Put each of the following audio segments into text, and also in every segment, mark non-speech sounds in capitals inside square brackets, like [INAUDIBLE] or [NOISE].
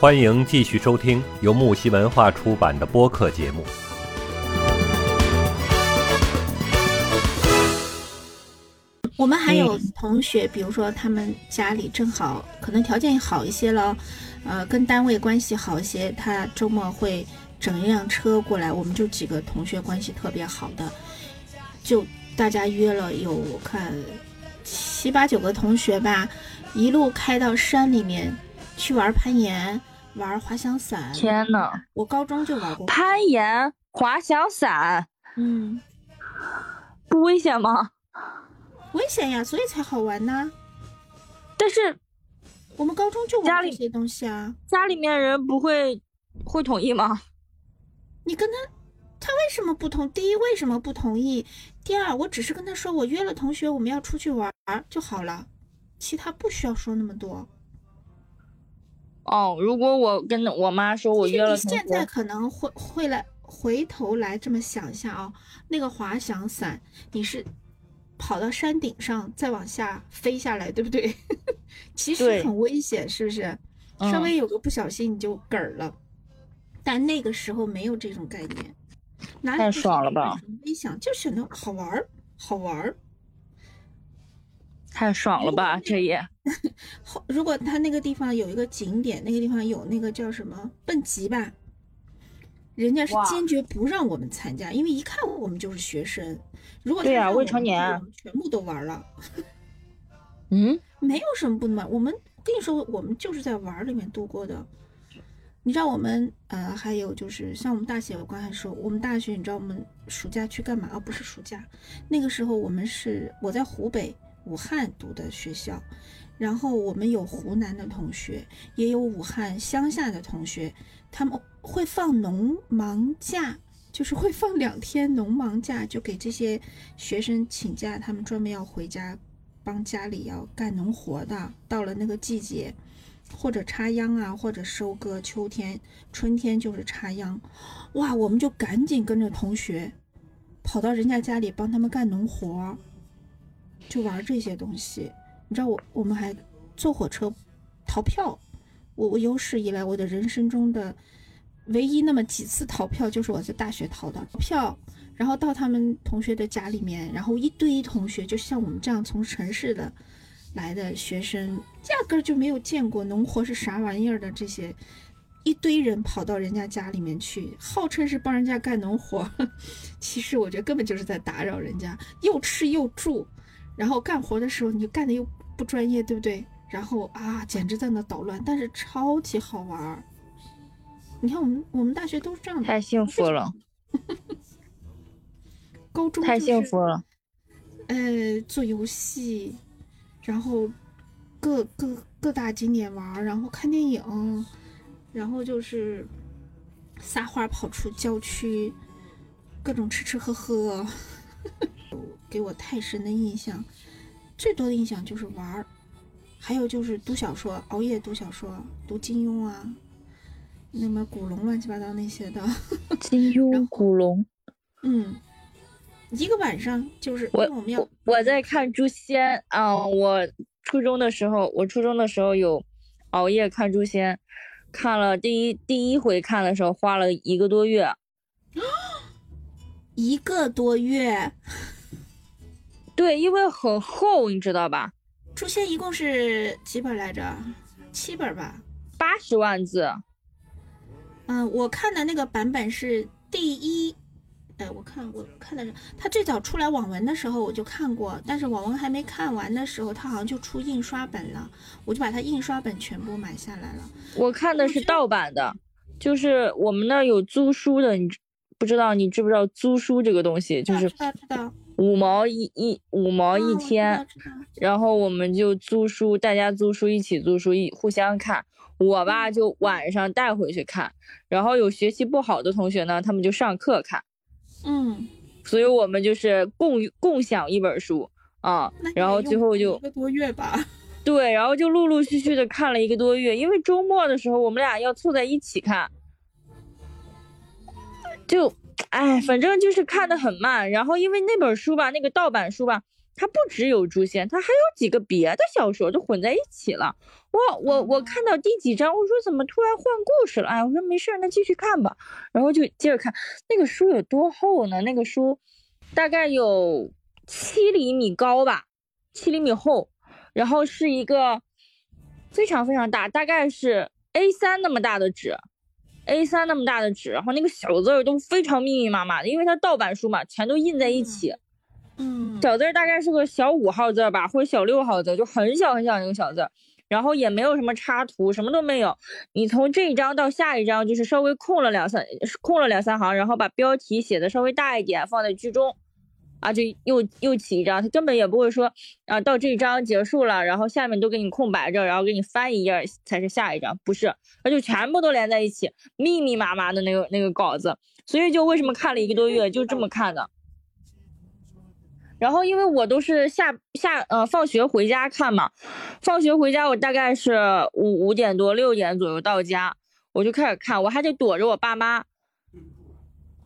欢迎继续收听由木西文化出版的播客节目。我们还有同学，比如说他们家里正好可能条件好一些了，呃，跟单位关系好一些，他周末会整一辆车过来，我们就几个同学关系特别好的，就大家约了有我看七八九个同学吧，一路开到山里面去玩攀岩、玩滑翔伞。天呐，我高中就玩过攀岩、滑翔伞，嗯，不危险吗？危险呀，所以才好玩呢。但是我们高中就玩这些东西啊。家里面人不会会同意吗？你跟他，他为什么不同？第一，为什么不同意？第二，我只是跟他说，我约了同学，我们要出去玩儿就好了，其他不需要说那么多。哦，如果我跟我妈说我约了你现在，可能会会来回头来这么想一下啊、那个滑翔伞，你是跑到山顶上再往下飞下来，对不对？[LAUGHS] 其实很危险，是不是？稍嗯微有个不小心你就嗝儿了。但那个时候没有这种概念，哪里太爽了吧危险，就显得好玩儿，好玩儿。太爽了吧？这也 [LAUGHS] 后如果他那个地方有一个景点，那个地方有那个叫什么蹦极吧，人家是坚决不让我们参加，因为一看我们就是学生。如果对呀他让我们未成年全部都玩了，嗯，[LAUGHS] 没有什么不能玩。我们跟你说，我们就是在玩里面度过的。你知道我们呃，还有就是像我们大学，我刚才说，我们大学你知道我们暑假去干嘛？啊，不是暑假，那个时候我们是我在湖北武汉读的学校，然后我们有湖南的同学，也有武汉乡下的同学，他们会放农忙假，就是会放两天农忙假，就给这些学生请假，他们专门要回家帮家里要干农活的。到了那个季节，或者插秧啊，或者收割，秋天、春天就是插秧，哇，我们就赶紧跟着同学跑到人家家里帮他们干农活儿，就玩这些东西。你知道我我们还坐火车逃票，我我有史以来我的人生中的唯一那么几次逃票，就是我在大学逃的票。然后到他们同学的家里面，然后一堆同学，就像我们这样从城市的来的学生，压根儿就没有见过农活是啥玩意儿的这些，一堆人跑到人家家里面去，号称是帮人家干农活，[LAUGHS] 其实我觉得根本就是在打扰人家，又吃又住，然后干活的时候你干的又不专业，对不对？然后啊，简直在那捣乱，但是超级好玩儿。你看我们我们大学都是这样的，太幸福了，高中太就是幸福了。呃，做游戏，然后各各各大景点玩，然后看电影，然后就是撒欢跑出郊区，各种吃吃喝喝，给我太深的印象。最多的印象就是玩儿，还有就是读小说，熬夜读小说，读金庸啊，那么古龙乱七八糟那些的，金庸、[LAUGHS] 古龙，嗯，一个晚上就是我我们要我我在看《诛仙》啊、我初中的时候，我初中的时候有熬夜看《诛仙》，看了第一第一回看的时候花了一个多月，一个多月。对，因为很厚，你知道吧？诛仙一共是几本来着？七本吧。八十万字，嗯，我看的那个版本是第一，哎，我看我看的是它最早出来网文的时候我就看过，但是网文还没看完的时候，它好像就出印刷本了，我就把它印刷本全部买下来了。我看的是盗版的，就是我们那儿有租书的，你不知道？你知不知道租书这个东西？就是知道知道，五毛一一五毛一天，然后我们就租书，大家租书一起租书，一互相看。我吧就晚上带回去看，然后有学习不好的同学呢，他们就上课看，嗯，所以我们就是共共享一本书啊，然后最后就一个多月吧。[LAUGHS] 对，然后就陆陆续续的看了一个多月，因为周末的时候我们俩要凑在一起看，就，哎，反正就是看的很慢。然后因为那本书吧，那个盗版书吧，它不只有诛仙，它还有几个别的小说都混在一起了。我我我看到第几章，我说怎么突然换故事了？哎，我说没事，那继续看吧。然后就接着看，那个书有多厚呢？那个书大概有七厘米高吧，七厘米厚，然后是一个非常非常大，大概是 A 三那么大的纸。A 三那么大的纸，然后那个小字儿都非常密密麻麻的，因为它盗版书嘛，全都印在一起。嗯，小字儿大概是个小五号字吧，或者小六号字，就很小很小一个小字，然后也没有什么插图，什么都没有。你从这一张到下一张，就是稍微空了两三空了两三行，然后把标题写的稍微大一点，放在居中。啊，就又又起一张，他根本也不会说啊，到这一章结束了，然后下面都给你空白着，然后给你翻一页才是下一章，不是，他就全部都连在一起，密密麻麻的那个那个稿子，所以就为什么看了一个多月就这么看的。然后因为我都是下下呃放学回家看嘛，放学回家我大概是五五点多六点左右到家，我就开始看，我还得躲着我爸妈。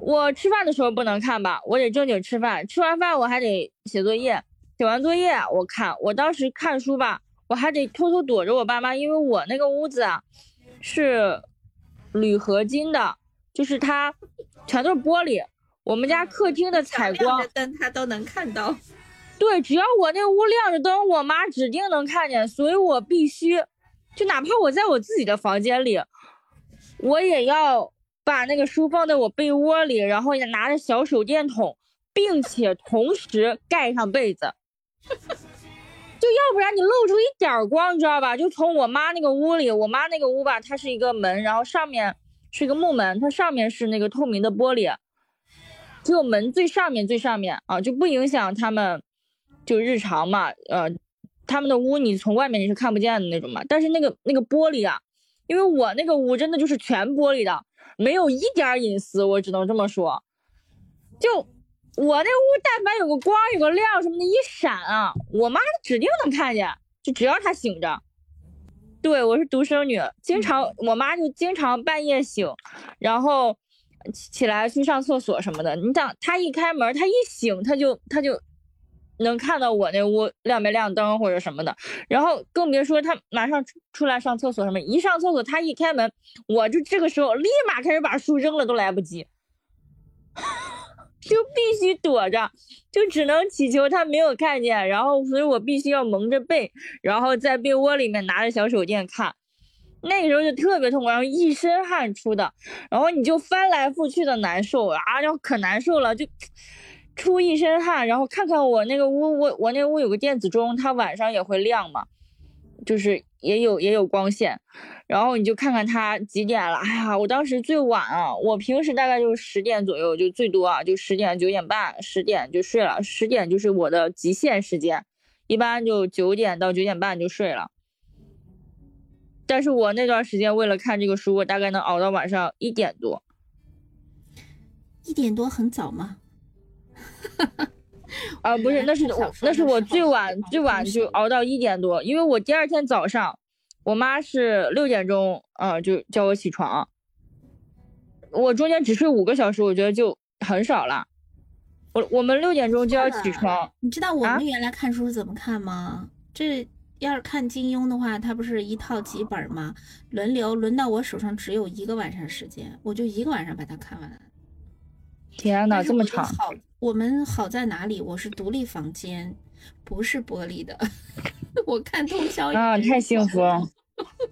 我吃饭的时候不能看吧，我得正经吃饭。吃完饭我还得写作业，写完作业我看。我当时看书吧，我还得偷偷躲着我爸妈，因为我那个屋子啊是铝合金的，就是它全都是玻璃。我们家客厅的采光灯它都能看到。对，只要我那屋亮着灯，我妈指定能看见，所以我必须，就哪怕我在我自己的房间里，我也要。把那个书放在我被窝里，然后也拿着小手电筒，并且同时盖上被子，就要不然你露出一点光，你知道吧？就从我妈那个屋里，我妈那个屋吧，它是一个门，然后上面是一个木门，它上面是那个透明的玻璃，只有门最上面最上面啊，就不影响他们就日常嘛，呃，他们的屋你从外面你是看不见的那种嘛，但是那个那个玻璃啊，因为我那个屋真的就是全玻璃的。没有一点隐私，我只能这么说。就我那屋，但凡有个光、有个亮什么的，一闪啊，我妈指定能看见。就只要她醒着，对我是独生女，经常我妈就经常半夜醒，然后起来去上厕所什么的。你想，她一开门，她一醒，她就她就。能看到我那屋亮没亮灯或者什么的，然后更别说他马上出来上厕所什么，一上厕所他一开门，我就这个时候立马开始把书扔了都来不及，就必须躲着，就只能祈求他没有看见，然后所以我必须要蒙着被，然后在被窝里面拿着小手电看，那个时候就特别痛苦，然后一身汗出的，然后你就翻来覆去的难受啊，然后可难受了就。出一身汗，然后看看我那个屋，我我那屋有个电子钟，它晚上也会亮嘛，就是也有也有光线，然后你就看看它几点了。哎呀，我当时最晚啊，我平时大概就是十点左右，就最多啊，就十点九点半，十点就睡了，十点就是我的极限时间，一般就九点到九点半就睡了。但是我那段时间为了看这个书，我大概能熬到晚上一点多。一点多很早吗？[LAUGHS] 啊，不是，那是我，那是我最晚最晚就熬到一点多，因为我第二天早上，我妈是六点钟，啊，就叫我起床，我中间只睡五个小时，我觉得就很少了。我我们六点钟就要起床，你知道我们原来看书怎么看吗？这要是看金庸的话，他不是一套几本吗？轮流轮到我手上只有一个晚上时间，我就一个晚上把它看完。天呐，这么长！好，我们好在哪里？我是独立房间，不是玻璃的。[LAUGHS] 我看通宵啊，太幸福了，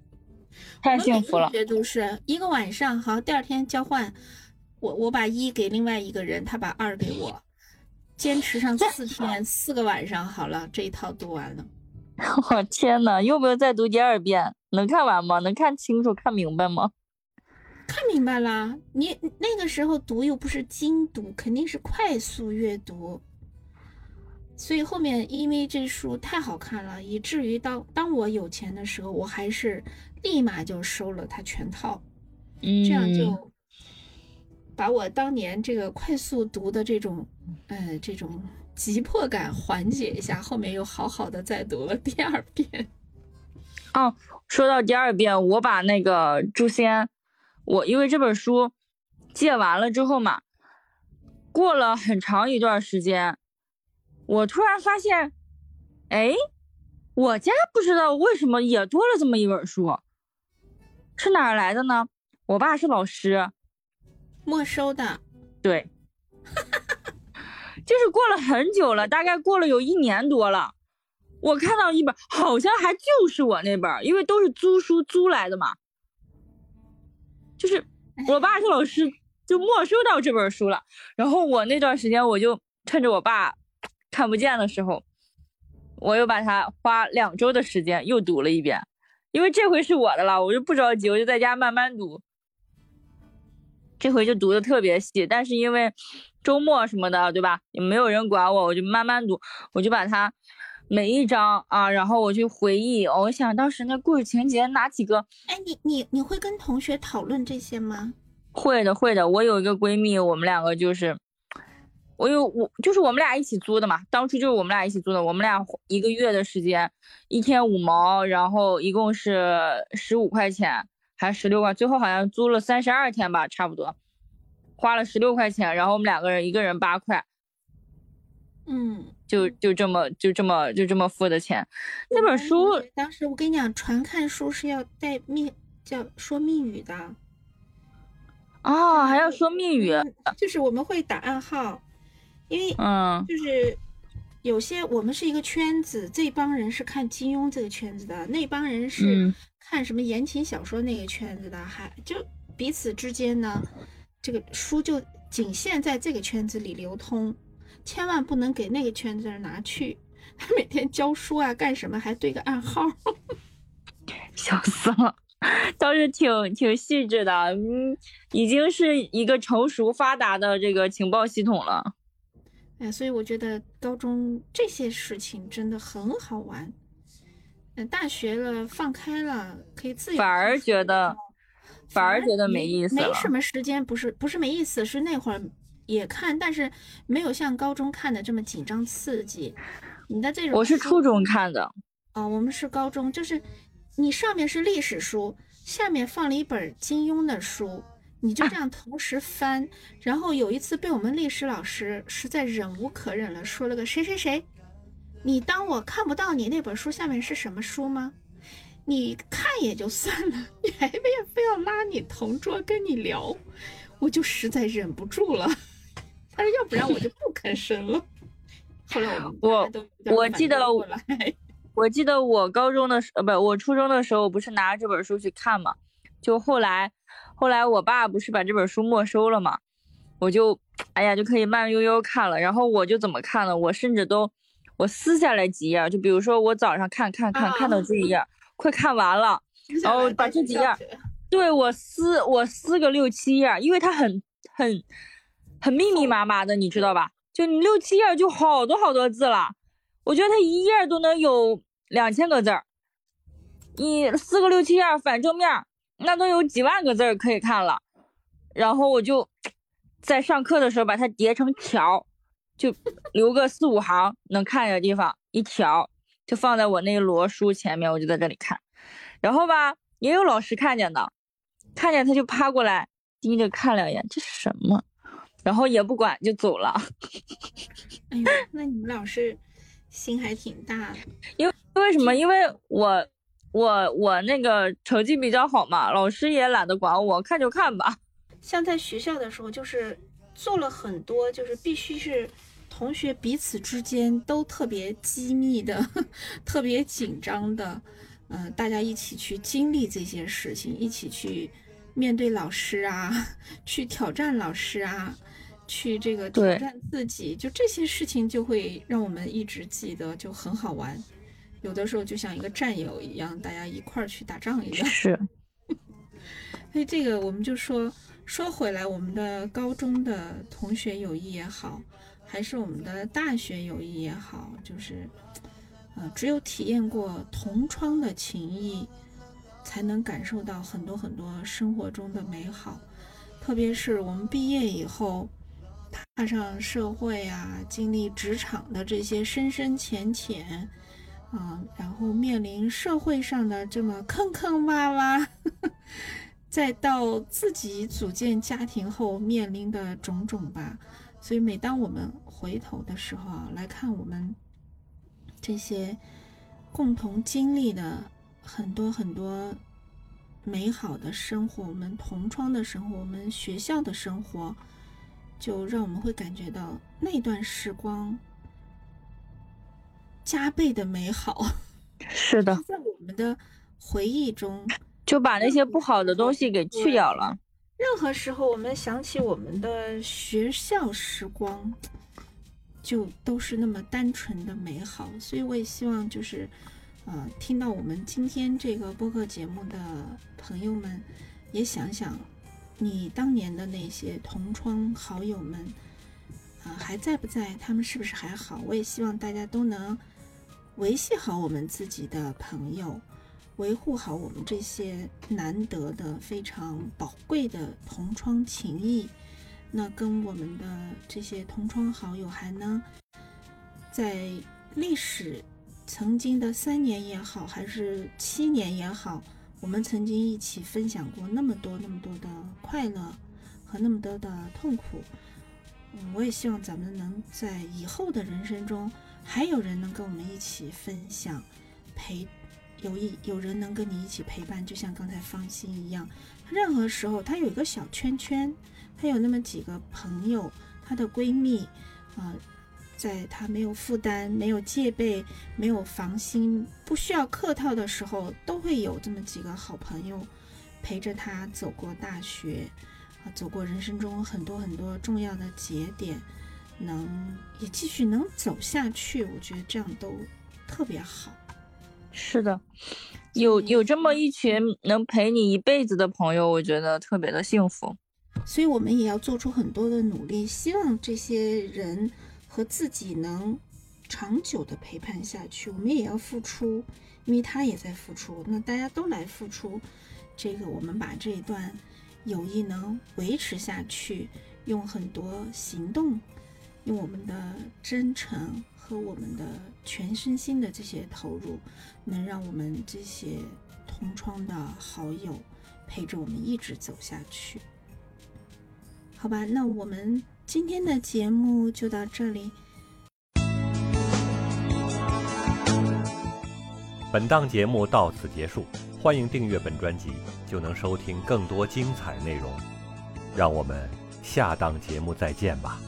[LAUGHS] 太幸福了。学都是一个晚上，好，第二天交换。我我把一给另外一个人，他把二给我，坚持上四 [LAUGHS] 天，四个晚上，好了，这一套读完了。我天呐，用不用再读第二遍？能看完吗？能看清楚、看明白吗？看明白了，你那个时候读又不是精读，肯定是快速阅读。所以后面因为这书太好看了，以至于当当我有钱的时候，我还是立马就收了它全套。嗯，这样就把我当年这个快速读的这种呃这种急迫感缓解一下，后面又好好的再读了第二遍。哦，说到第二遍，我把那个《诛仙》。我因为这本书借完了之后嘛，过了很长一段时间，我突然发现，哎，我家不知道为什么也多了这么一本书，是哪儿来的呢？我爸是老师，没收的。对，[LAUGHS] 就是过了很久了，大概过了有一年多了，我看到一本，好像还就是我那本，因为都是租书租来的嘛。就是我爸是老师，就没收到这本书了。然后我那段时间，我就趁着我爸。看不见的时候，我又把它花两周的时间又读了一遍，因为这回是我的了，我就不着急，我就在家慢慢读。这回就读的特别细，但是因为周末什么的，对吧？也没有人管我，我就慢慢读，我就把它每一张啊，然后我去回忆，我想当时那故事情节哪几个？哎，你你你会跟同学讨论这些吗？会的，会的。我有一个闺蜜，我们两个就是。我有我就是我们俩一起租的嘛，当初就是我们俩一起租的，我们俩一个月的时间，一天五毛，然后一共是十五块钱，还是十六块，最后好像租了三十二天吧，差不多，花了十六块钱，然后我们两个人一个人八块，嗯，就就这么就这么就这么付的钱。那本书当时我跟你讲，传看书是要带密叫说密语的，哦，还要说密语，就是我们会打暗号。因为嗯，就是有些我们是一个圈子，这帮人是看金庸这个圈子的，那帮人是看什么言情小说那个圈子的，还就彼此之间呢，这个书就仅限在这个圈子里流通，千万不能给那个圈子人拿去。他每天教书啊，干什么还对个暗号，[LAUGHS] 笑死了，倒是挺挺细致的，嗯，已经是一个成熟发达的这个情报系统了。哎，所以我觉得高中这些事情真的很好玩。嗯，大学了放开了，可以自由。反而觉得，反而觉得没意思没什么时间，不是不是没意思，是那会儿也看，但是没有像高中看的这么紧张刺激。你的这种，我是初中看的。哦，我们是高中，就是你上面是历史书，下面放了一本金庸的书。你就这样同时翻，然后有一次被我们历史老师实在忍无可忍了，说了个谁谁谁，你当我看不到你那本书下面是什么书吗？你看也就算了，你还非要非要拉你同桌跟你聊，我就实在忍不住了。他说要不然我就不吭声了。后来我我我记得我记得我高中的时呃不我初中的时候不是拿着这本书去看嘛，就后来。后来我爸不是把这本书没收了嘛，我就，哎呀，就可以慢悠悠看了。然后我就怎么看呢？我甚至都，我撕下来几页，就比如说我早上看看看看到这一页，快看完了，然后把这几页，对我撕我撕个六七页，因为它很很很密密麻麻的，你知道吧？就你六七页就好多好多字了，我觉得它一页都能有两千个字儿，你撕个六七页反正面。那都有几万个字儿可以看了，然后我就在上课的时候把它叠成条，就留个四五行能看的地方，一条就放在我那摞书前面，我就在这里看。然后吧，也有老师看见的，看见他就趴过来盯着看两眼，这是什么？然后也不管就走了。[LAUGHS] 哎呦，那你们老师心还挺大的。因为为什么？因为我。我我那个成绩比较好嘛，老师也懒得管我，看就看吧。[LAUGHS] 像在学校的时候，就是做了很多，就是必须是同学彼此之间都特别机密的、[LAUGHS] 特别紧张的，嗯，大家一起去经历这些事情，一起去面对老师啊，去挑战老师啊，去这个挑战自己，就这些事情就会让我们一直记得，就很好玩。有的时候就像一个战友一样，大家一块儿去打仗一样。是。[LAUGHS] 所以这个我们就说说回来，我们的高中的同学友谊也好，还是我们的大学友谊也好，就是，呃，只有体验过同窗的情谊，才能感受到很多很多生活中的美好。特别是我们毕业以后，踏上社会啊，经历职场的这些深深浅浅。啊，然后面临社会上的这么坑坑洼洼，[LAUGHS] 再到自己组建家庭后面临的种种吧，所以每当我们回头的时候啊，来看我们这些共同经历的很多很多美好的生活，我们同窗的生活，我们学校的生活，就让我们会感觉到那段时光加倍的美好。[LAUGHS] 是的，在我们的回忆中，就把那些不好的东西给去掉了。任何时候，我们想起我们的学校时光，就都是那么单纯的美好。所以，我也希望就是，呃，听到我们今天这个播客节目的朋友们，也想想你当年的那些同窗好友们，啊，还在不在？他们是不是还好？我也希望大家都能。维系好我们自己的朋友，维护好我们这些难得的、非常宝贵的同窗情谊。那跟我们的这些同窗好友还能在历史曾经的三年也好，还是七年也好，我们曾经一起分享过那么多、那么多的快乐和那么多的痛苦。嗯，我也希望咱们能在以后的人生中。还有人能跟我们一起分享，陪有一有人能跟你一起陪伴，就像刚才芳心一样。任何时候，她有一个小圈圈，她有那么几个朋友，她的闺蜜啊，在他没有负担、没有戒备、没有防心、不需要客套的时候，都会有这么几个好朋友陪着他走过大学，啊，走过人生中很多很多重要的节点。能也继续能走下去，我觉得这样都特别好。是的，有有这么一群能陪你一辈子的朋友，我觉得特别的幸福。所以我们也要做出很多的努力，希望这些人和自己能长久的陪伴下去。我们也要付出，因为他也在付出。那大家都来付出，这个我们把这一段友谊能维持下去，用很多行动。用我们的真诚和我们的全身心的这些投入，能让我们这些同窗的好友陪着我们一直走下去。好吧，那我们今天的节目就到这里。本档节目到此结束，欢迎订阅本专辑，就能收听更多精彩内容。让我们下档节目再见吧。